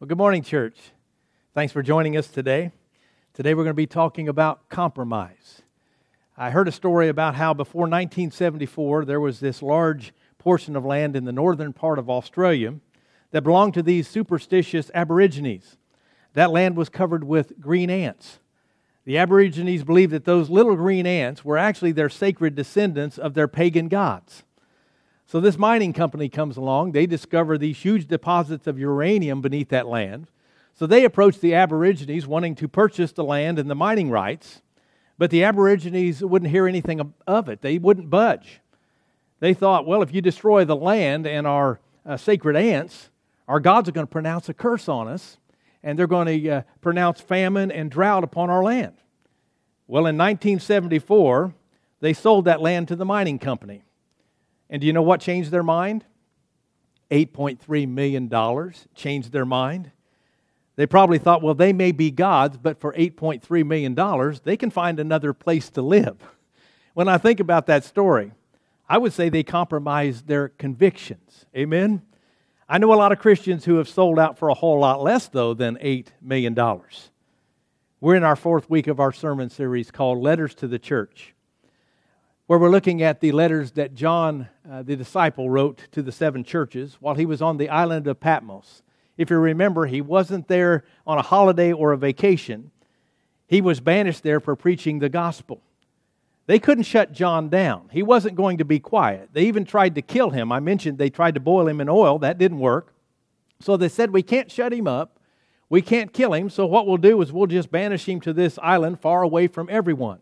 Well, good morning, church. Thanks for joining us today. Today we're going to be talking about compromise. I heard a story about how before 1974 there was this large portion of land in the northern part of Australia that belonged to these superstitious Aborigines. That land was covered with green ants. The Aborigines believed that those little green ants were actually their sacred descendants of their pagan gods. So this mining company comes along. They discover these huge deposits of uranium beneath that land. So they approach the Aborigines wanting to purchase the land and the mining rights. But the Aborigines wouldn't hear anything of it. They wouldn't budge. They thought, well, if you destroy the land and our uh, sacred ants, our gods are going to pronounce a curse on us, and they're going to uh, pronounce famine and drought upon our land. Well, in 1974, they sold that land to the mining company. And do you know what changed their mind? $8.3 million changed their mind. They probably thought, well, they may be gods, but for $8.3 million, they can find another place to live. When I think about that story, I would say they compromised their convictions. Amen? I know a lot of Christians who have sold out for a whole lot less, though, than $8 million. We're in our fourth week of our sermon series called Letters to the Church where we're looking at the letters that John, uh, the disciple, wrote to the seven churches while he was on the island of Patmos. If you remember, he wasn't there on a holiday or a vacation, he was banished there for preaching the gospel. They couldn't shut John down. He wasn't going to be quiet. They even tried to kill him. I mentioned they tried to boil him in oil. That didn't work. So they said, We can't shut him up. We can't kill him. So what we'll do is we'll just banish him to this island far away from everyone.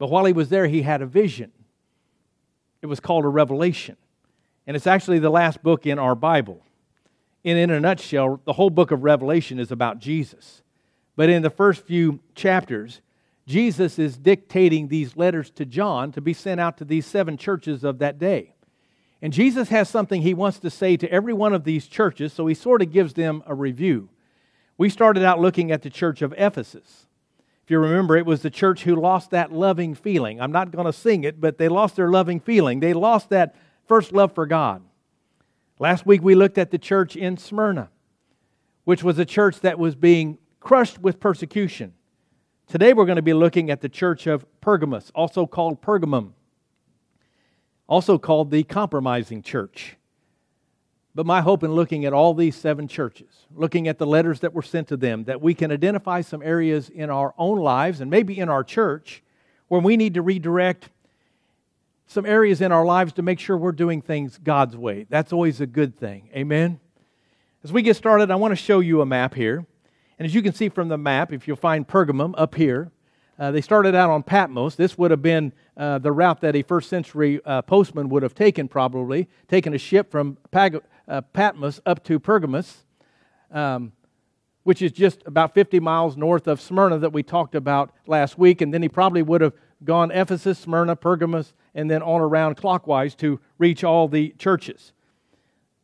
But while he was there, he had a vision. It was called a revelation. And it's actually the last book in our Bible. And in a nutshell, the whole book of Revelation is about Jesus. But in the first few chapters, Jesus is dictating these letters to John to be sent out to these seven churches of that day. And Jesus has something he wants to say to every one of these churches, so he sort of gives them a review. We started out looking at the church of Ephesus. You remember, it was the church who lost that loving feeling. I'm not going to sing it, but they lost their loving feeling. They lost that first love for God. Last week we looked at the church in Smyrna, which was a church that was being crushed with persecution. Today we're going to be looking at the church of Pergamos, also called Pergamum, also called the compromising church. But my hope in looking at all these seven churches, looking at the letters that were sent to them, that we can identify some areas in our own lives and maybe in our church where we need to redirect some areas in our lives to make sure we're doing things God's way. That's always a good thing. Amen? As we get started, I want to show you a map here. And as you can see from the map, if you'll find Pergamum up here, uh, they started out on Patmos. This would have been uh, the route that a first century uh, postman would have taken, probably, taken a ship from Pag- uh, Patmos up to Pergamos, um, which is just about 50 miles north of Smyrna that we talked about last week. And then he probably would have gone Ephesus, Smyrna, Pergamos, and then on around clockwise to reach all the churches.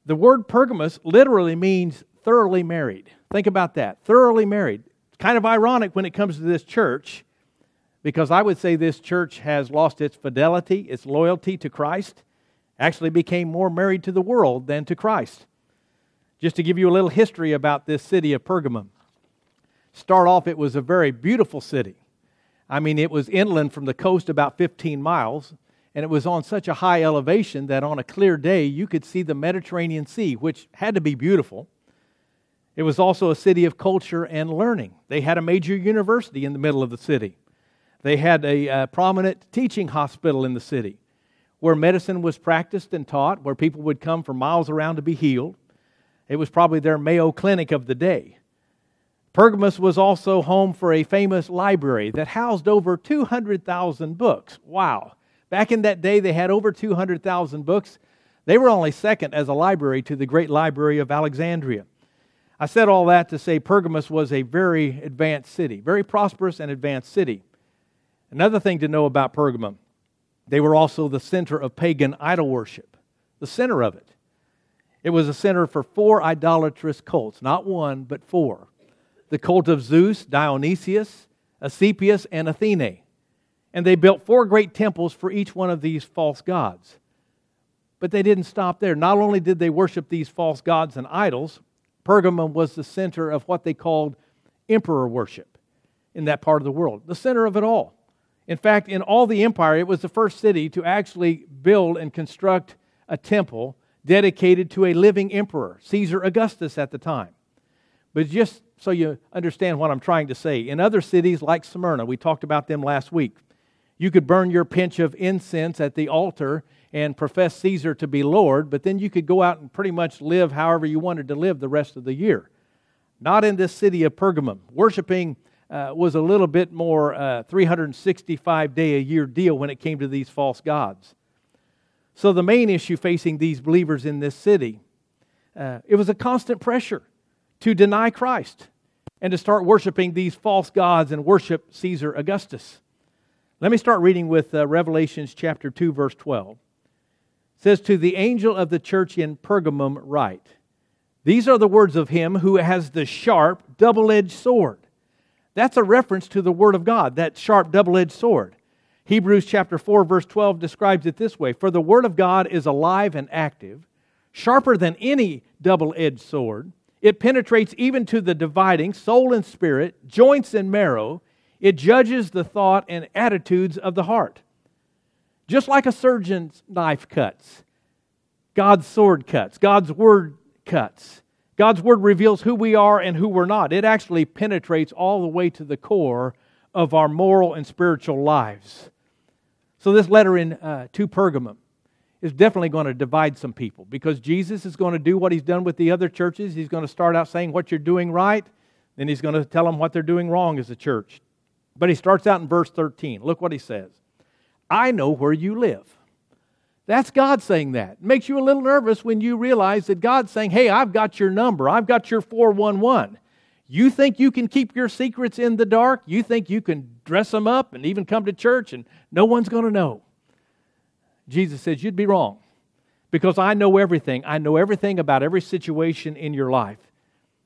The word Pergamos literally means thoroughly married. Think about that thoroughly married. It's kind of ironic when it comes to this church because I would say this church has lost its fidelity, its loyalty to Christ actually became more married to the world than to Christ. Just to give you a little history about this city of Pergamum. Start off, it was a very beautiful city. I mean, it was inland from the coast about 15 miles, and it was on such a high elevation that on a clear day you could see the Mediterranean Sea, which had to be beautiful. It was also a city of culture and learning. They had a major university in the middle of the city. They had a, a prominent teaching hospital in the city where medicine was practiced and taught, where people would come from miles around to be healed. It was probably their Mayo Clinic of the day. Pergamos was also home for a famous library that housed over 200,000 books. Wow. Back in that day, they had over 200,000 books. They were only second as a library to the great library of Alexandria. I said all that to say Pergamos was a very advanced city, very prosperous and advanced city. Another thing to know about Pergamum they were also the center of pagan idol worship, the center of it. It was a center for four idolatrous cults, not one, but four the cult of Zeus, Dionysius, Asclepius, and Athene. And they built four great temples for each one of these false gods. But they didn't stop there. Not only did they worship these false gods and idols, Pergamum was the center of what they called emperor worship in that part of the world, the center of it all. In fact, in all the empire, it was the first city to actually build and construct a temple dedicated to a living emperor, Caesar Augustus at the time. But just so you understand what I'm trying to say, in other cities like Smyrna, we talked about them last week, you could burn your pinch of incense at the altar and profess Caesar to be Lord, but then you could go out and pretty much live however you wanted to live the rest of the year. Not in this city of Pergamum. Worshipping uh, was a little bit more uh, 365 day a year deal when it came to these false gods. So the main issue facing these believers in this city, uh, it was a constant pressure to deny Christ and to start worshiping these false gods and worship Caesar Augustus. Let me start reading with uh, Revelations chapter 2 verse 12. It says to the angel of the church in Pergamum write These are the words of him who has the sharp double-edged sword. That's a reference to the word of God, that sharp double-edged sword. Hebrews chapter 4 verse 12 describes it this way, for the word of God is alive and active, sharper than any double-edged sword. It penetrates even to the dividing soul and spirit, joints and marrow. It judges the thought and attitudes of the heart. Just like a surgeon's knife cuts, God's sword cuts, God's word cuts. God's word reveals who we are and who we're not. It actually penetrates all the way to the core of our moral and spiritual lives. So, this letter in uh, to Pergamum is definitely going to divide some people because Jesus is going to do what he's done with the other churches. He's going to start out saying what you're doing right, then he's going to tell them what they're doing wrong as a church. But he starts out in verse 13. Look what he says I know where you live. That's God saying that. It makes you a little nervous when you realize that God's saying, Hey, I've got your number, I've got your 411. You think you can keep your secrets in the dark? You think you can dress them up and even come to church and no one's going to know? Jesus says, You'd be wrong because I know everything. I know everything about every situation in your life.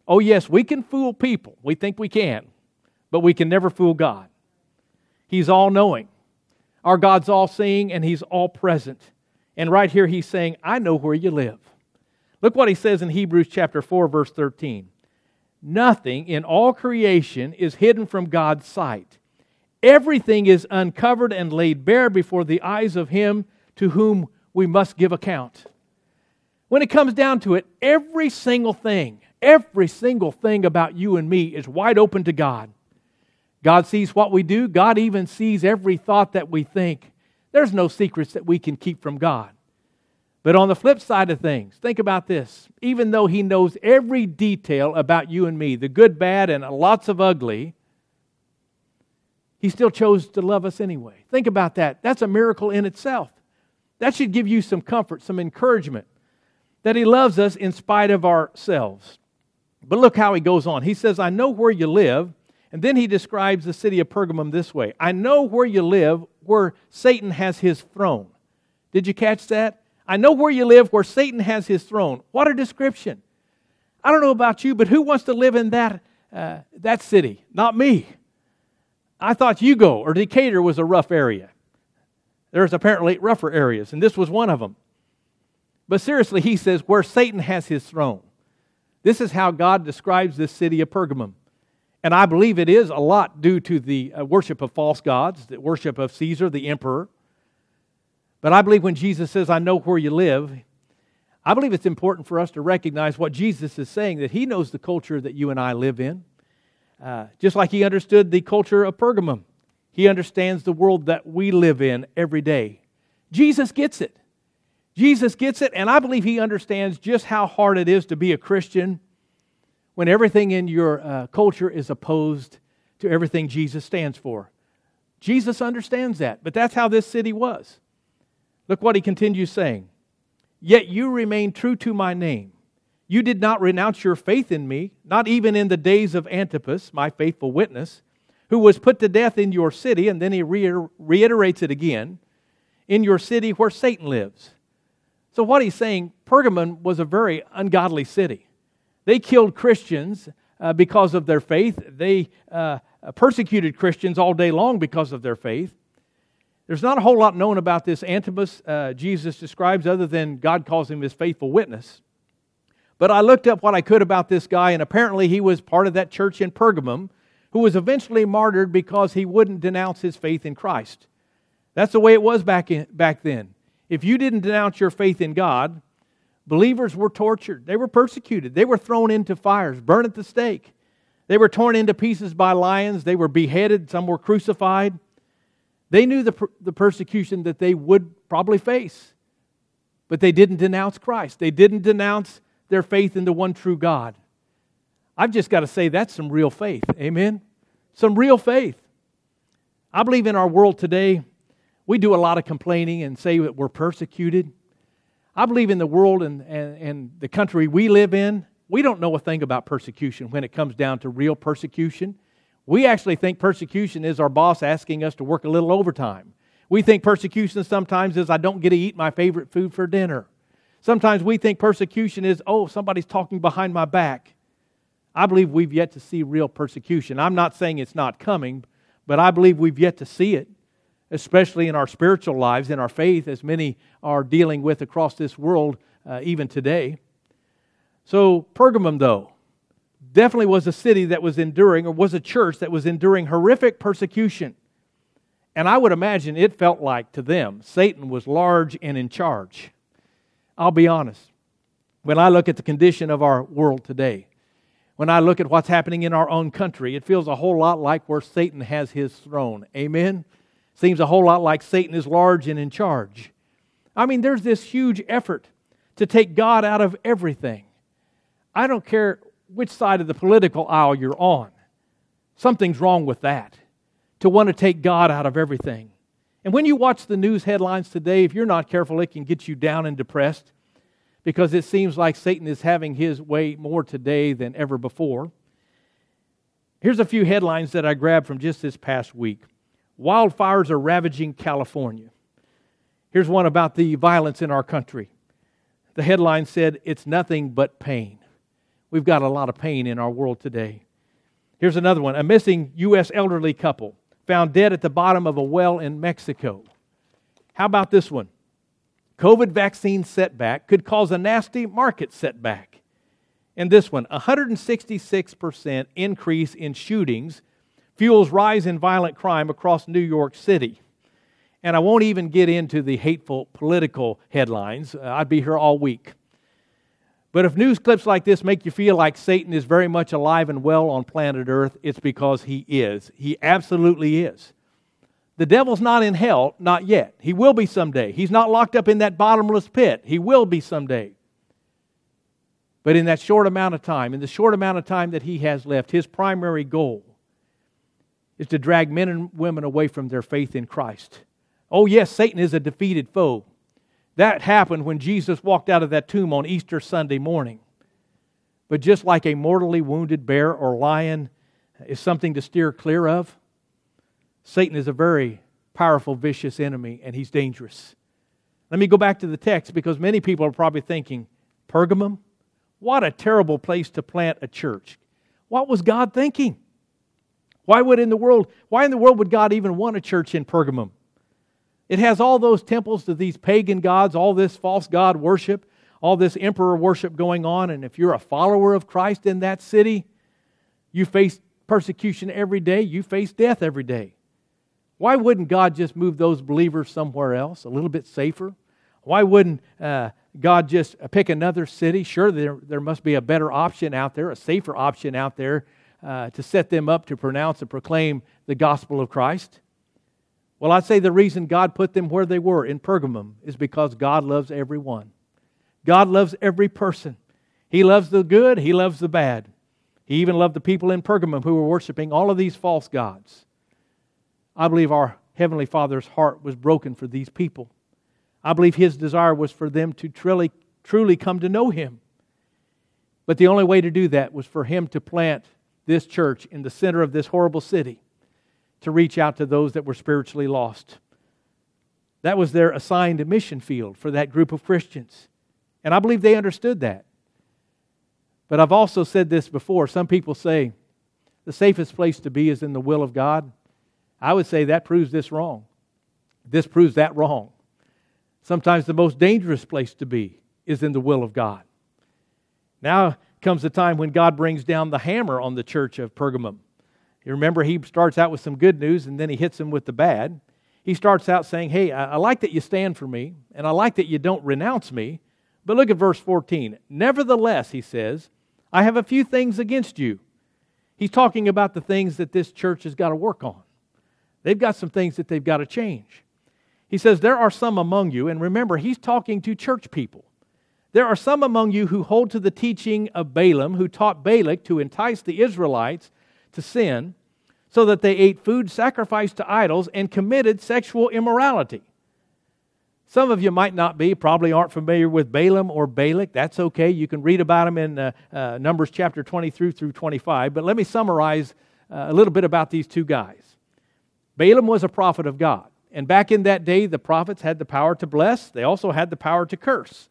Oh, yes, we can fool people. We think we can, but we can never fool God. He's all knowing. Our God's all seeing and He's all present. And right here, He's saying, I know where you live. Look what He says in Hebrews chapter 4, verse 13. Nothing in all creation is hidden from God's sight. Everything is uncovered and laid bare before the eyes of Him to whom we must give account. When it comes down to it, every single thing, every single thing about you and me is wide open to God. God sees what we do, God even sees every thought that we think. There's no secrets that we can keep from God. But on the flip side of things, think about this. Even though He knows every detail about you and me, the good, bad, and lots of ugly, He still chose to love us anyway. Think about that. That's a miracle in itself. That should give you some comfort, some encouragement that He loves us in spite of ourselves. But look how He goes on. He says, I know where you live. And then He describes the city of Pergamum this way I know where you live, where Satan has his throne. Did you catch that? I know where you live, where Satan has his throne. What a description. I don't know about you, but who wants to live in that, uh, that city? Not me. I thought Hugo or Decatur was a rough area. There's apparently rougher areas, and this was one of them. But seriously, he says, where Satan has his throne. This is how God describes this city of Pergamum. And I believe it is a lot due to the uh, worship of false gods, the worship of Caesar, the emperor. But I believe when Jesus says, I know where you live, I believe it's important for us to recognize what Jesus is saying, that he knows the culture that you and I live in. Uh, just like he understood the culture of Pergamum. He understands the world that we live in every day. Jesus gets it. Jesus gets it, and I believe he understands just how hard it is to be a Christian when everything in your uh, culture is opposed to everything Jesus stands for. Jesus understands that, but that's how this city was. Look what he continues saying. Yet you remain true to my name. You did not renounce your faith in me, not even in the days of Antipas, my faithful witness who was put to death in your city, and then he reiterates it again, in your city where Satan lives. So, what he's saying, Pergamon was a very ungodly city. They killed Christians uh, because of their faith, they uh, persecuted Christians all day long because of their faith. There's not a whole lot known about this Antipas uh, Jesus describes, other than God calls him his faithful witness. But I looked up what I could about this guy, and apparently he was part of that church in Pergamum who was eventually martyred because he wouldn't denounce his faith in Christ. That's the way it was back, in, back then. If you didn't denounce your faith in God, believers were tortured. They were persecuted. They were thrown into fires, burned at the stake. They were torn into pieces by lions. They were beheaded. Some were crucified. They knew the, the persecution that they would probably face, but they didn't denounce Christ. They didn't denounce their faith in the one true God. I've just got to say that's some real faith. Amen? Some real faith. I believe in our world today, we do a lot of complaining and say that we're persecuted. I believe in the world and, and, and the country we live in, we don't know a thing about persecution when it comes down to real persecution. We actually think persecution is our boss asking us to work a little overtime. We think persecution sometimes is I don't get to eat my favorite food for dinner. Sometimes we think persecution is, oh, somebody's talking behind my back. I believe we've yet to see real persecution. I'm not saying it's not coming, but I believe we've yet to see it, especially in our spiritual lives, in our faith, as many are dealing with across this world uh, even today. So, Pergamum, though, definitely was a city that was enduring, or was a church that was enduring horrific persecution. And I would imagine it felt like to them Satan was large and in charge. I'll be honest. When I look at the condition of our world today, when I look at what's happening in our own country, it feels a whole lot like where Satan has his throne. Amen? Seems a whole lot like Satan is large and in charge. I mean, there's this huge effort to take God out of everything. I don't care which side of the political aisle you're on. Something's wrong with that, to want to take God out of everything. And when you watch the news headlines today, if you're not careful, it can get you down and depressed because it seems like Satan is having his way more today than ever before. Here's a few headlines that I grabbed from just this past week Wildfires are ravaging California. Here's one about the violence in our country. The headline said, It's nothing but pain. We've got a lot of pain in our world today. Here's another one a missing U.S. elderly couple found dead at the bottom of a well in Mexico. How about this one? COVID vaccine setback could cause a nasty market setback. And this one, 166% increase in shootings fuels rise in violent crime across New York City. And I won't even get into the hateful political headlines. Uh, I'd be here all week. But if news clips like this make you feel like Satan is very much alive and well on planet Earth, it's because he is. He absolutely is. The devil's not in hell, not yet. He will be someday. He's not locked up in that bottomless pit. He will be someday. But in that short amount of time, in the short amount of time that he has left, his primary goal is to drag men and women away from their faith in Christ. Oh, yes, Satan is a defeated foe. That happened when Jesus walked out of that tomb on Easter Sunday morning. But just like a mortally wounded bear or lion is something to steer clear of, Satan is a very powerful, vicious enemy, and he's dangerous. Let me go back to the text because many people are probably thinking, Pergamum? What a terrible place to plant a church. What was God thinking? Why would in the world, why in the world would God even want a church in Pergamum? It has all those temples to these pagan gods, all this false god worship, all this emperor worship going on. And if you're a follower of Christ in that city, you face persecution every day, you face death every day. Why wouldn't God just move those believers somewhere else, a little bit safer? Why wouldn't uh, God just pick another city? Sure, there, there must be a better option out there, a safer option out there uh, to set them up to pronounce and proclaim the gospel of Christ. Well, I'd say the reason God put them where they were in Pergamum is because God loves everyone. God loves every person. He loves the good, He loves the bad. He even loved the people in Pergamum who were worshiping all of these false gods. I believe our Heavenly Father's heart was broken for these people. I believe His desire was for them to truly, truly come to know Him. But the only way to do that was for Him to plant this church in the center of this horrible city to reach out to those that were spiritually lost. That was their assigned mission field for that group of Christians. And I believe they understood that. But I've also said this before. Some people say the safest place to be is in the will of God. I would say that proves this wrong. This proves that wrong. Sometimes the most dangerous place to be is in the will of God. Now comes the time when God brings down the hammer on the church of Pergamum. You remember, he starts out with some good news and then he hits them with the bad. He starts out saying, Hey, I, I like that you stand for me, and I like that you don't renounce me. But look at verse 14. Nevertheless, he says, I have a few things against you. He's talking about the things that this church has got to work on. They've got some things that they've got to change. He says, There are some among you, and remember, he's talking to church people. There are some among you who hold to the teaching of Balaam, who taught Balak to entice the Israelites to sin, so that they ate food sacrificed to idols and committed sexual immorality. Some of you might not be, probably aren't familiar with Balaam or Balak. That's okay. You can read about them in uh, uh, Numbers chapter 23 through 25. But let me summarize uh, a little bit about these two guys. Balaam was a prophet of God. And back in that day, the prophets had the power to bless, they also had the power to curse.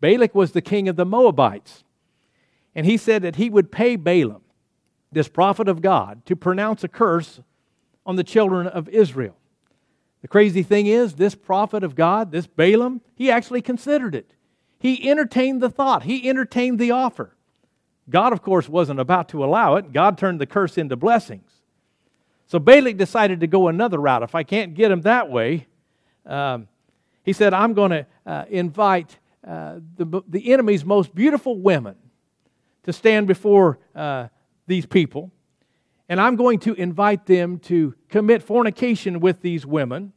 Balak was the king of the Moabites. And he said that he would pay Balaam, this prophet of God, to pronounce a curse on the children of Israel. The crazy thing is, this prophet of God, this Balaam, he actually considered it. He entertained the thought, he entertained the offer. God, of course, wasn't about to allow it. God turned the curse into blessings. So Balak decided to go another route. If I can't get him that way, um, he said, I'm going to uh, invite uh, the, the enemy's most beautiful women to stand before uh, these people, and I'm going to invite them to commit fornication with these women.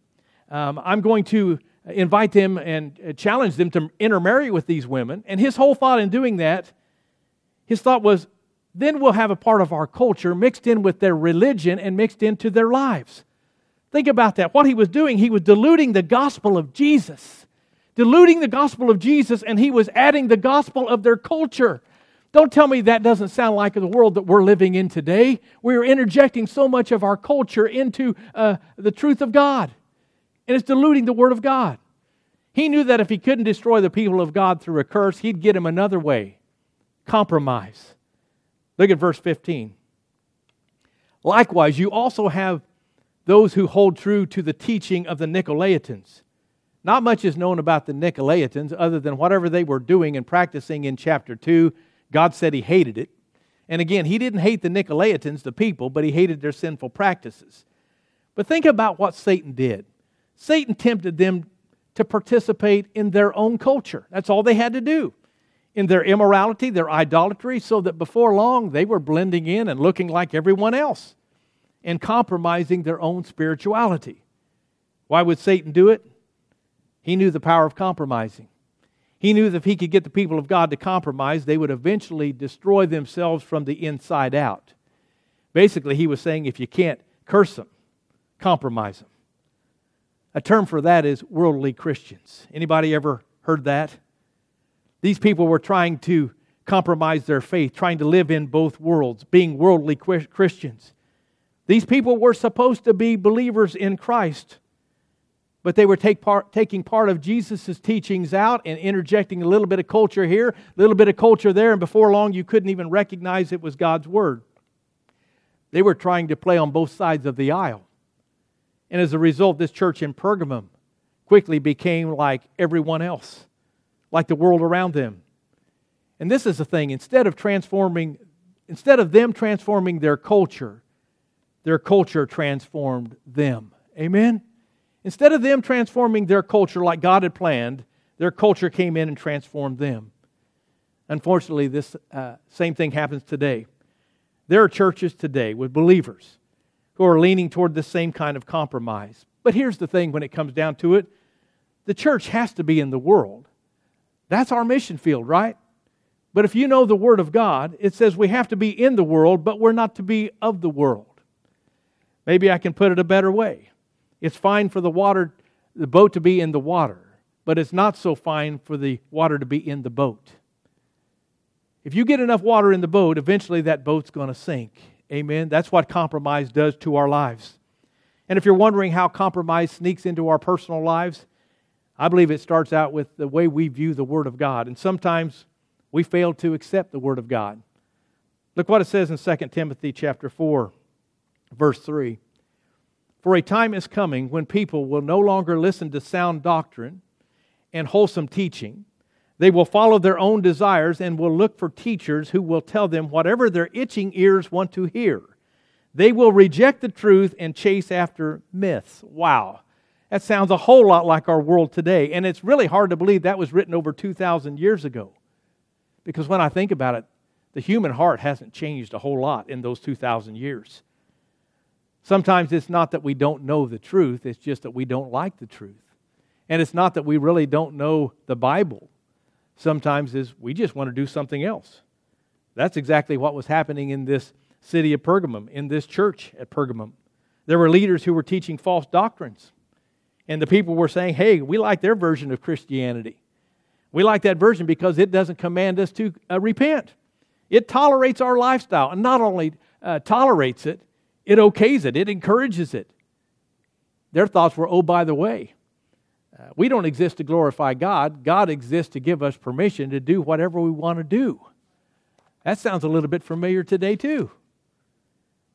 Um, I'm going to invite them and uh, challenge them to intermarry with these women. And his whole thought in doing that, his thought was, then we'll have a part of our culture mixed in with their religion and mixed into their lives. Think about that. What he was doing, he was diluting the gospel of Jesus, diluting the gospel of Jesus, and he was adding the gospel of their culture. Don't tell me that doesn't sound like the world that we're living in today. We are interjecting so much of our culture into uh, the truth of God, and it's diluting the Word of God. He knew that if he couldn't destroy the people of God through a curse, he'd get him another way compromise. Look at verse 15. Likewise, you also have those who hold true to the teaching of the Nicolaitans. Not much is known about the Nicolaitans other than whatever they were doing and practicing in chapter 2. God said he hated it. And again, he didn't hate the Nicolaitans, the people, but he hated their sinful practices. But think about what Satan did. Satan tempted them to participate in their own culture. That's all they had to do in their immorality, their idolatry, so that before long they were blending in and looking like everyone else and compromising their own spirituality. Why would Satan do it? He knew the power of compromising. He knew that if he could get the people of God to compromise, they would eventually destroy themselves from the inside out. Basically, he was saying if you can't curse them, compromise them. A term for that is worldly Christians. Anybody ever heard that? These people were trying to compromise their faith, trying to live in both worlds, being worldly Christians. These people were supposed to be believers in Christ, but they were part, taking part of Jesus' teachings out and interjecting a little bit of culture here, a little bit of culture there, and before long you couldn't even recognize it was God's Word. They were trying to play on both sides of the aisle. And as a result, this church in Pergamum quickly became like everyone else like the world around them. And this is the thing instead of transforming, instead of them transforming their culture, their culture transformed them. Amen? Instead of them transforming their culture like God had planned, their culture came in and transformed them. Unfortunately, this uh, same thing happens today. There are churches today with believers who are leaning toward the same kind of compromise. But here's the thing when it comes down to it the church has to be in the world. That's our mission field, right? But if you know the Word of God, it says we have to be in the world, but we're not to be of the world. Maybe I can put it a better way. It's fine for the water, the boat to be in the water, but it's not so fine for the water to be in the boat. If you get enough water in the boat, eventually that boat's going to sink. Amen. That's what compromise does to our lives. And if you're wondering how compromise sneaks into our personal lives, I believe it starts out with the way we view the Word of God. And sometimes we fail to accept the Word of God. Look what it says in 2 Timothy chapter 4, verse 3. For a time is coming when people will no longer listen to sound doctrine and wholesome teaching, They will follow their own desires and will look for teachers who will tell them whatever their itching ears want to hear. They will reject the truth and chase after myths. Wow. That sounds a whole lot like our world today. And it's really hard to believe that was written over 2,000 years ago. Because when I think about it, the human heart hasn't changed a whole lot in those 2,000 years. Sometimes it's not that we don't know the truth, it's just that we don't like the truth. And it's not that we really don't know the Bible. Sometimes is we just want to do something else. That's exactly what was happening in this city of Pergamum, in this church at Pergamum. There were leaders who were teaching false doctrines. And the people were saying, hey, we like their version of Christianity. We like that version because it doesn't command us to uh, repent. It tolerates our lifestyle. And not only uh, tolerates it, it okays it, it encourages it. Their thoughts were, oh, by the way, uh, we don't exist to glorify God. God exists to give us permission to do whatever we want to do. That sounds a little bit familiar today, too.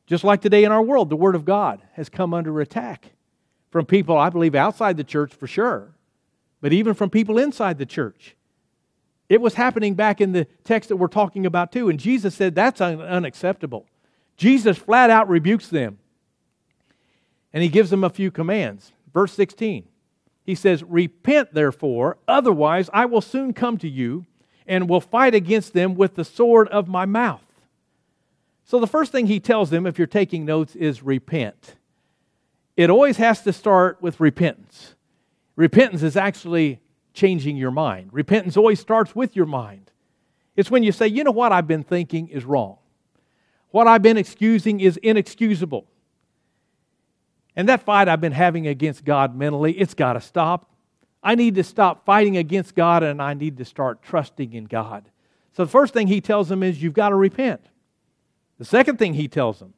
Just like today in our world, the Word of God has come under attack from people, I believe, outside the church for sure, but even from people inside the church. It was happening back in the text that we're talking about, too. And Jesus said that's un- unacceptable. Jesus flat out rebukes them. And he gives them a few commands. Verse 16, he says, Repent, therefore, otherwise I will soon come to you and will fight against them with the sword of my mouth. So the first thing he tells them, if you're taking notes, is repent. It always has to start with repentance. Repentance is actually changing your mind. Repentance always starts with your mind. It's when you say, you know what I've been thinking is wrong. What I've been excusing is inexcusable. And that fight I've been having against God mentally, it's got to stop. I need to stop fighting against God and I need to start trusting in God. So the first thing he tells them is you've got to repent. The second thing he tells them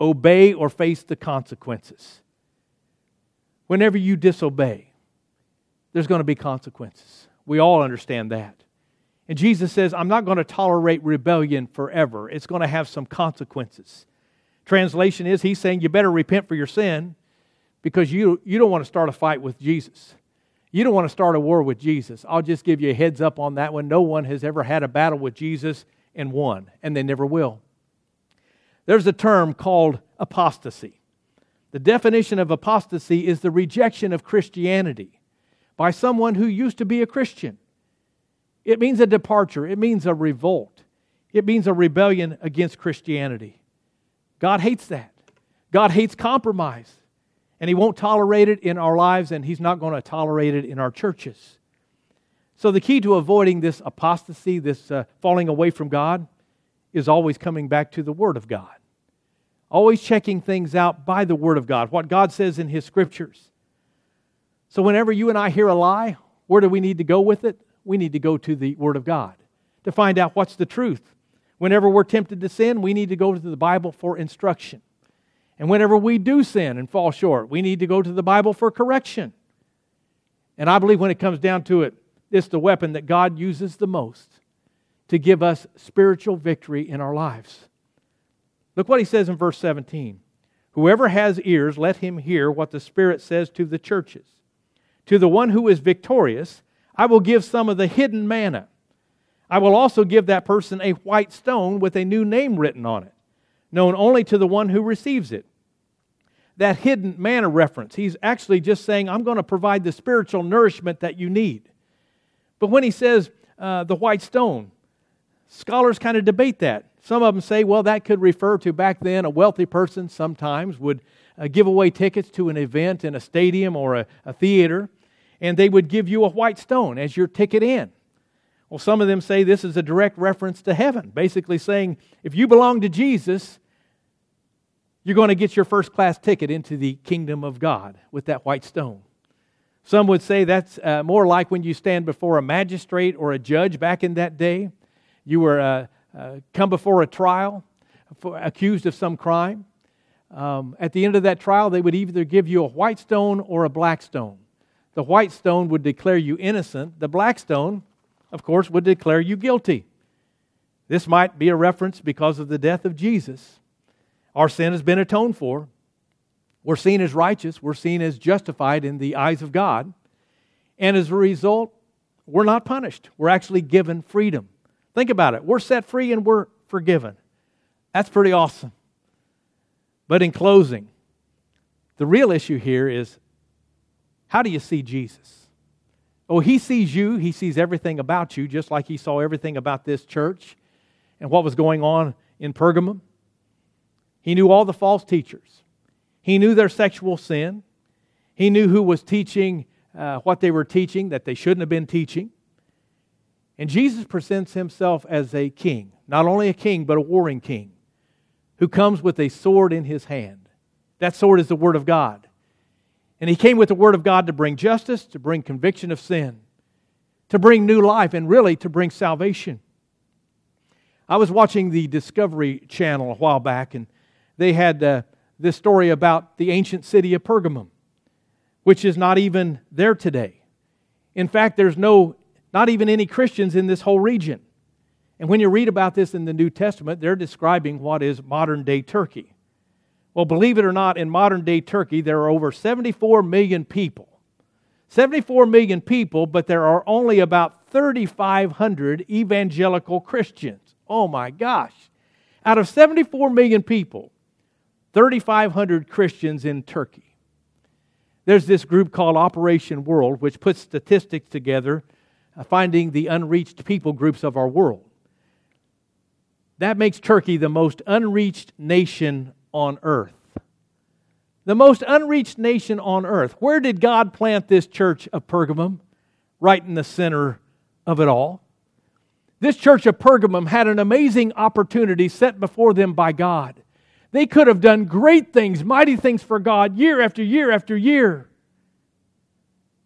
obey or face the consequences. Whenever you disobey, there's going to be consequences. We all understand that. And Jesus says, I'm not going to tolerate rebellion forever. It's going to have some consequences. Translation is, He's saying, you better repent for your sin because you, you don't want to start a fight with Jesus. You don't want to start a war with Jesus. I'll just give you a heads up on that one. No one has ever had a battle with Jesus and won, and they never will. There's a term called apostasy. The definition of apostasy is the rejection of Christianity by someone who used to be a Christian. It means a departure, it means a revolt, it means a rebellion against Christianity. God hates that. God hates compromise, and He won't tolerate it in our lives, and He's not going to tolerate it in our churches. So, the key to avoiding this apostasy, this uh, falling away from God, is always coming back to the Word of God. Always checking things out by the Word of God, what God says in His Scriptures. So, whenever you and I hear a lie, where do we need to go with it? We need to go to the Word of God to find out what's the truth. Whenever we're tempted to sin, we need to go to the Bible for instruction. And whenever we do sin and fall short, we need to go to the Bible for correction. And I believe when it comes down to it, it's the weapon that God uses the most to give us spiritual victory in our lives. Look what he says in verse 17 Whoever has ears, let him hear what the Spirit says to the churches. To the one who is victorious, I will give some of the hidden manna. I will also give that person a white stone with a new name written on it, known only to the one who receives it. That hidden manna reference, he's actually just saying, I'm going to provide the spiritual nourishment that you need. But when he says uh, the white stone, Scholars kind of debate that. Some of them say, well, that could refer to back then a wealthy person sometimes would uh, give away tickets to an event in a stadium or a, a theater, and they would give you a white stone as your ticket in. Well, some of them say this is a direct reference to heaven, basically saying if you belong to Jesus, you're going to get your first class ticket into the kingdom of God with that white stone. Some would say that's uh, more like when you stand before a magistrate or a judge back in that day you were uh, uh, come before a trial, for, accused of some crime. Um, at the end of that trial, they would either give you a white stone or a black stone. The white stone would declare you innocent. The black stone, of course, would declare you guilty. This might be a reference because of the death of Jesus. Our sin has been atoned for. We're seen as righteous. We're seen as justified in the eyes of God. And as a result, we're not punished. We're actually given freedom. Think about it. We're set free and we're forgiven. That's pretty awesome. But in closing, the real issue here is how do you see Jesus? Oh, he sees you, he sees everything about you, just like he saw everything about this church and what was going on in Pergamum. He knew all the false teachers, he knew their sexual sin, he knew who was teaching uh, what they were teaching that they shouldn't have been teaching. And Jesus presents himself as a king, not only a king, but a warring king, who comes with a sword in his hand. That sword is the Word of God. And he came with the Word of God to bring justice, to bring conviction of sin, to bring new life, and really to bring salvation. I was watching the Discovery Channel a while back, and they had uh, this story about the ancient city of Pergamum, which is not even there today. In fact, there's no not even any Christians in this whole region. And when you read about this in the New Testament, they're describing what is modern day Turkey. Well, believe it or not, in modern day Turkey, there are over 74 million people. 74 million people, but there are only about 3,500 evangelical Christians. Oh my gosh. Out of 74 million people, 3,500 Christians in Turkey. There's this group called Operation World, which puts statistics together uh, finding the unreached people groups of our world. That makes Turkey the most unreached nation on earth. The most unreached nation on earth. Where did God plant this church of Pergamum? Right in the center of it all. This church of Pergamum had an amazing opportunity set before them by God. They could have done great things, mighty things for God year after year after year.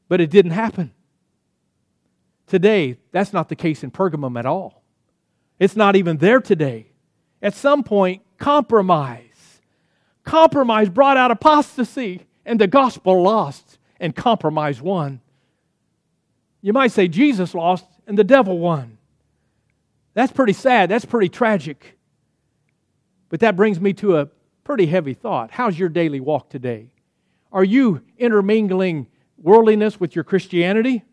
But it didn't happen. Today, that's not the case in Pergamum at all. It's not even there today. At some point, compromise. Compromise brought out apostasy, and the gospel lost, and compromise won. You might say Jesus lost, and the devil won. That's pretty sad. That's pretty tragic. But that brings me to a pretty heavy thought. How's your daily walk today? Are you intermingling worldliness with your Christianity?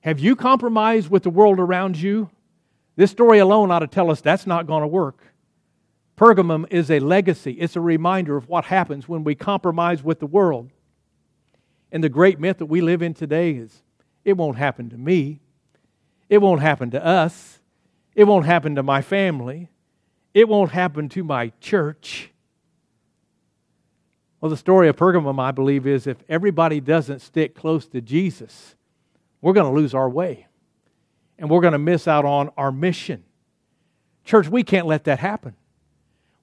Have you compromised with the world around you? This story alone ought to tell us that's not going to work. Pergamum is a legacy, it's a reminder of what happens when we compromise with the world. And the great myth that we live in today is it won't happen to me, it won't happen to us, it won't happen to my family, it won't happen to my church. Well, the story of Pergamum, I believe, is if everybody doesn't stick close to Jesus, we're going to lose our way and we're going to miss out on our mission. Church, we can't let that happen.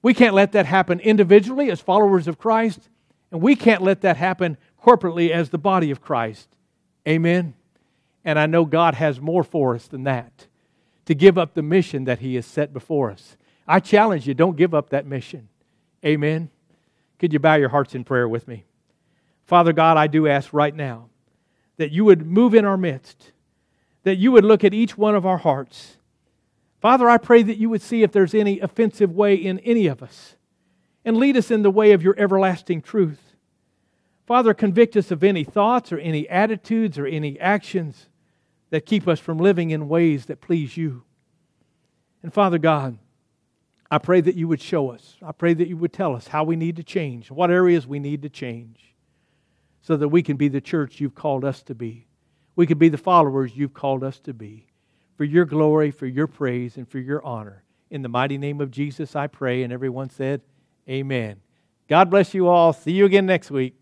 We can't let that happen individually as followers of Christ, and we can't let that happen corporately as the body of Christ. Amen. And I know God has more for us than that to give up the mission that He has set before us. I challenge you, don't give up that mission. Amen. Could you bow your hearts in prayer with me? Father God, I do ask right now that you would move in our midst, that you would look at each one of our hearts. Father, I pray that you would see if there's any offensive way in any of us and lead us in the way of your everlasting truth. Father, convict us of any thoughts or any attitudes or any actions that keep us from living in ways that please you. And Father God, I pray that you would show us. I pray that you would tell us how we need to change, what areas we need to change so that we can be the church you've called us to be. We can be the followers you've called us to be. For your glory, for your praise, and for your honor. In the mighty name of Jesus, I pray. And everyone said, Amen. God bless you all. See you again next week.